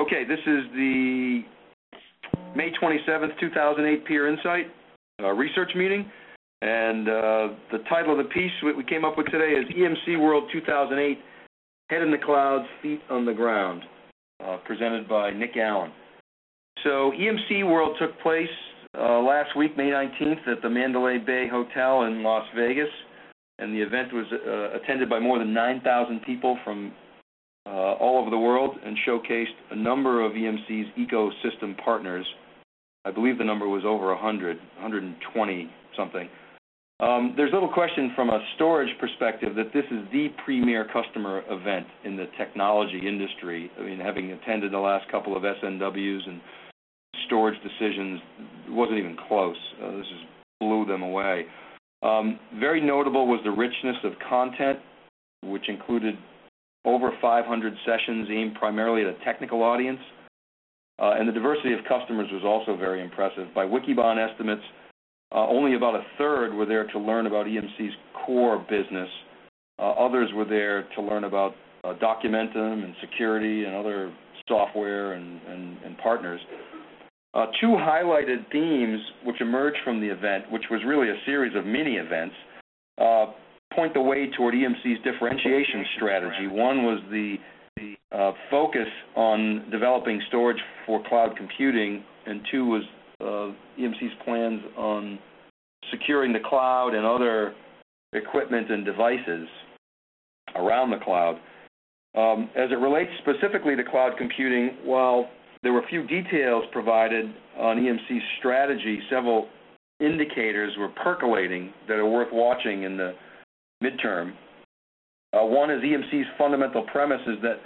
Okay, this is the May 27th, 2008 Peer Incite uh, research meeting. And uh, the title of the piece we came up with today is EMC World 2008 Head in the Clouds, Feet on the Ground, uh, presented by Nick Allen. So EMC World took place uh, last week, May 19th, at the Mandalay Bay Hotel in Las Vegas. And the event was uh, attended by more than 9,000 people from all over the world and showcased a number of EMC's ecosystem partners. I believe the number was over 100, 120 something. Um, there's little question from a storage perspective that this is the premier customer event in the technology industry. I mean, having attended the last couple of SNWs and storage decisions, it wasn't even close. Uh, this just blew them away. Um, very notable was the richness of content, which included over 500 sessions aimed primarily at a technical audience. Uh, and the diversity of customers was also very impressive. By Wikibon estimates, uh, only about a third were there to learn about EMC's core business. Uh, others were there to learn about Documentum and security and other software and, partners. Two highlighted themes which emerged from the event, which was really a series of mini events, point the way toward EMC's differentiation strategy. One was the uh, focus on developing storage for cloud computing, and two was uh, EMC's plans on securing the cloud and other equipment and devices around the cloud. Um, as it relates specifically to cloud computing, while there were few details provided on EMC's strategy, several indicators were percolating that are worth watching in the midterm. Uh, one is EMC's fundamental premise is that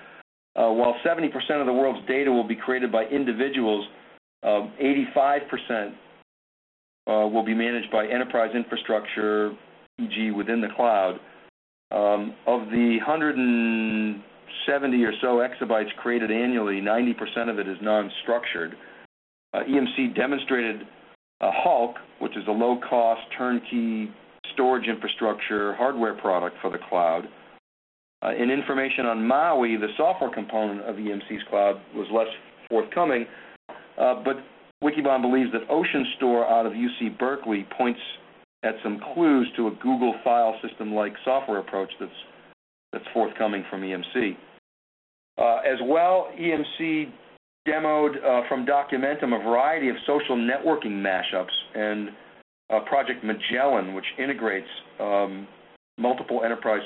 uh, while 70% of the world's data will be created by individuals, 85% um, uh, will be managed by enterprise infrastructure, e.g. within the cloud. Um, of the 170 or so exabytes created annually, 90% of it is non-structured. EMC demonstrated a Hulk, which is a low-cost turnkey storage infrastructure hardware product for the cloud. Uh, in information on Maui, the software component of EMC's cloud was less forthcoming, uh, but Wikibon believes that Ocean Store out of UC Berkeley points at some clues to a Google file system-like software approach that's, that's forthcoming from EMC. Uh, as well, EMC demoed from Documentum a variety of social networking mashups and uh, Project Magellan, which integrates um, multiple enterprise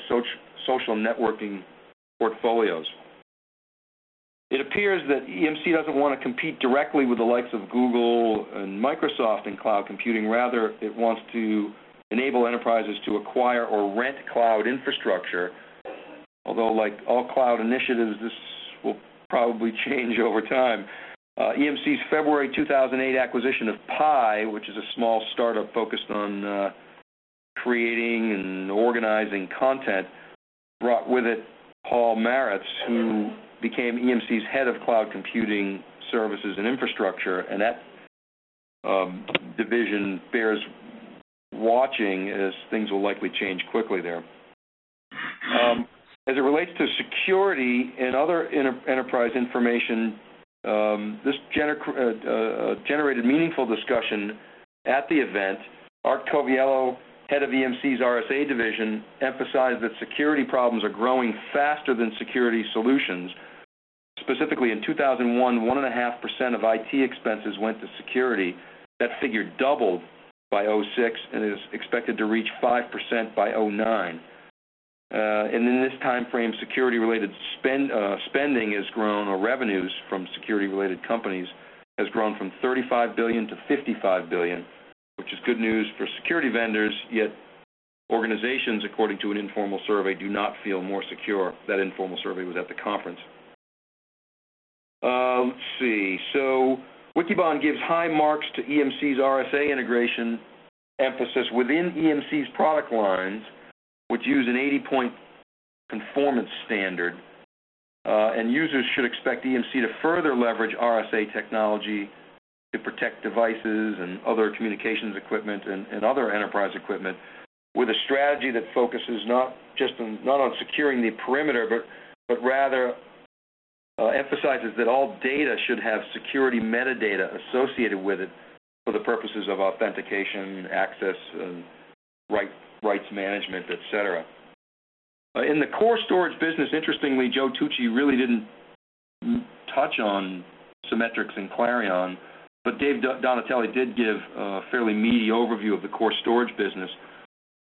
social networking portfolios. It appears that EMC doesn't want to compete directly with the likes of Google and Microsoft in cloud computing. Rather, it wants to enable enterprises to acquire or rent cloud infrastructure. Although, like all cloud initiatives, this will probably change over time. Uh, EMC's February 2008 acquisition of Pi, which is a small startup focused on uh, creating and organizing content, brought with it Paul Maritz, who became EMC's head of cloud computing services and infrastructure, and that um, division bears watching as things will likely change quickly there. Um, as it relates to security and other enterprise information um, this gener uh, uh, generated meaningful discussion at the event. Art Coviello, head of EMC's RSA division, emphasized that security problems are growing faster than security solutions. Specifically, in 2001, 1.5% of IT expenses went to security. That figure doubled by 06 and is expected to reach 5% by 09. Uh, and in this time frame, security-related spend, uh, spending has grown, or revenues from security-related companies has grown from 35 billion to 55 billion, which is good news for security vendors. Yet, organizations, according to an informal survey, do not feel more secure. That informal survey was at the conference. Uh, let's see. So, Wikibon gives high marks to EMC's RSA integration emphasis within EMC's product lines which use an 80-point conformance standard, uh, and users should expect EMC to further leverage RSA technology to protect devices and other communications equipment and, other enterprise equipment with a strategy that focuses not just on, not on securing the perimeter, but, but rather uh, emphasizes that all data should have security metadata associated with it for the purposes of authentication, access, and rights management, etc. Uh, in the core storage business, interestingly, Joe Tucci really didn't touch on Symmetrix and CLARiiON, but Dave Donatelli did give a fairly meaty overview of the core storage business.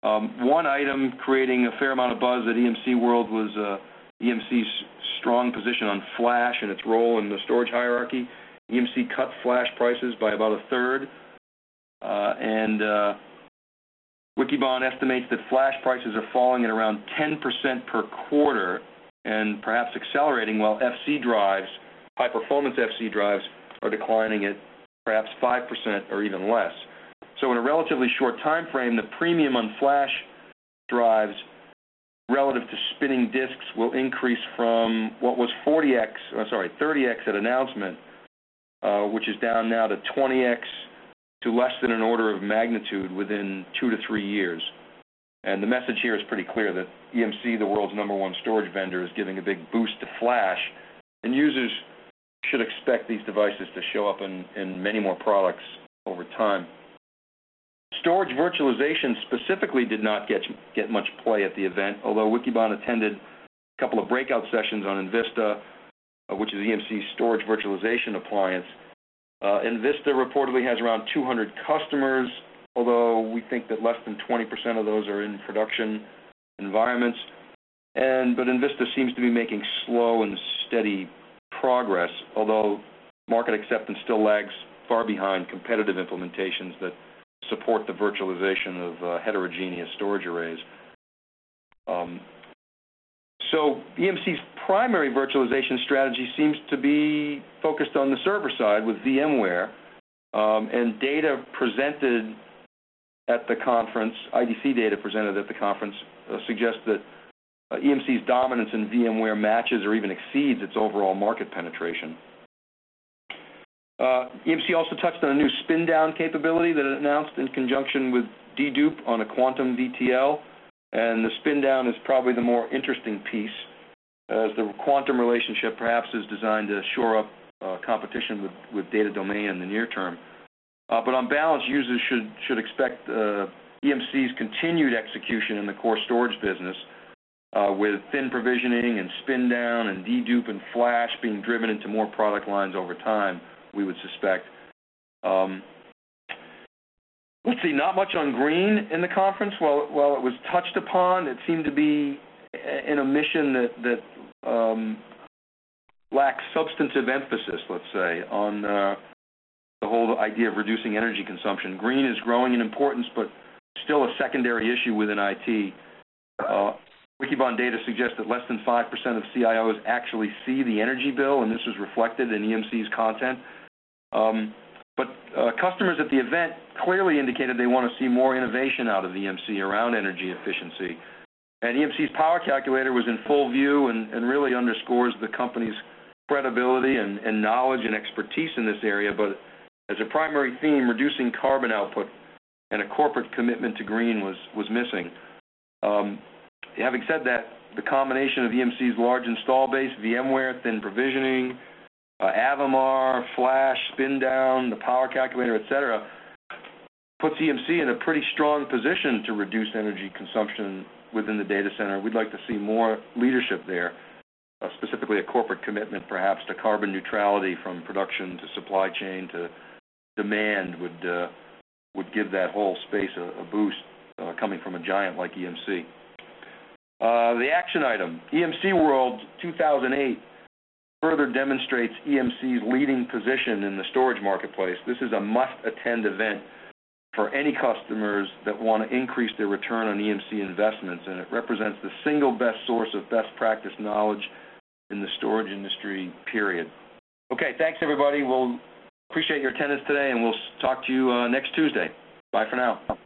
Um, one item creating a fair amount of buzz at EMC World was uh, EMC's strong position on flash and its role in the storage hierarchy. EMC cut flash prices by about a third, uh, and Wikibon estimates that flash prices are falling at around 10% per quarter and perhaps accelerating while FC drives, high-performance FC drives, are declining at perhaps 5% or even less. So in a relatively short time frame, the premium on flash drives relative to spinning disks will increase from what was 40x, uh, sorry, 30x at announcement, uh, which is down now to 20x to less than an order of magnitude within two to three years. And the message here is pretty clear that EMC, the world's number one storage vendor, is giving a big boost to flash, and users should expect these devices to show up in, many more products over time. Storage virtualization specifically did not get, much play at the event, although Wikibon attended a couple of breakout sessions on Invista, uh, which is EMC's storage virtualization appliance. Uh, Invista reportedly has around 200 customers, although we think that less than 20% of those are in production environments. But Invista seems to be making slow and steady progress, although market acceptance still lags far behind competitive implementations that support the virtualization of uh, heterogeneous storage arrays. Um, so EMC's primary virtualization strategy seems to be focused on the server side with VMware, um, and data presented at the conference, IDC data presented at the conference, uh, suggests that uh, EMC's dominance in VMware matches or even exceeds its overall market penetration. Uh, EMC also touched on a new spin-down capability that it announced in conjunction with dedupe on a quantum VTL, and the spin-down is probably the more interesting piece, as the quantum relationship perhaps is designed to shore up uh, competition with, with data domain in the near term. Uh, but on balance, users should, should expect uh, EMC's continued execution in the core storage business, uh, with thin provisioning and spin down and dedupe and flash being driven into more product lines over time we would suspect. Um, let's see, not much on green in the conference. While, while it was touched upon, it seemed to be an omission that, that um, lacks substantive emphasis, let's say, on uh, the whole idea of reducing energy consumption. Green is growing in importance, but still a secondary issue within IT. Uh, Wikibon data suggests that less than 5% of CIOs actually see the energy bill, and this was reflected in EMC's content. Um, but uh, customers at the event clearly indicated they want to see more innovation out of EMC around energy efficiency. And EMC's power calculator was in full view and, really underscores the company's credibility and, and, knowledge and expertise in this area. But as a primary theme, reducing carbon output and a corporate commitment to green was, was missing. Um, having said that, the combination of EMC's large install base, VMware, thin provisioning, uh, Avamar, Flash, Spin Down, the power calculator, et cetera, puts EMC in a pretty strong position to reduce energy consumption within the data center. We'd like to see more leadership there, uh, specifically a corporate commitment perhaps to carbon neutrality from production to supply chain to demand would, uh, would give that whole space a, a boost uh, coming from a giant like EMC. Uh, the action item, EMC World 2008 further demonstrates EMC's leading position in the storage marketplace. This is a must-attend event for any customers that want to increase their return on EMC investments, and it represents the single best source of best practice knowledge in the storage industry, period. Okay, thanks everybody. We'll appreciate your attendance today, and we'll talk to you uh, next Tuesday. Bye for now.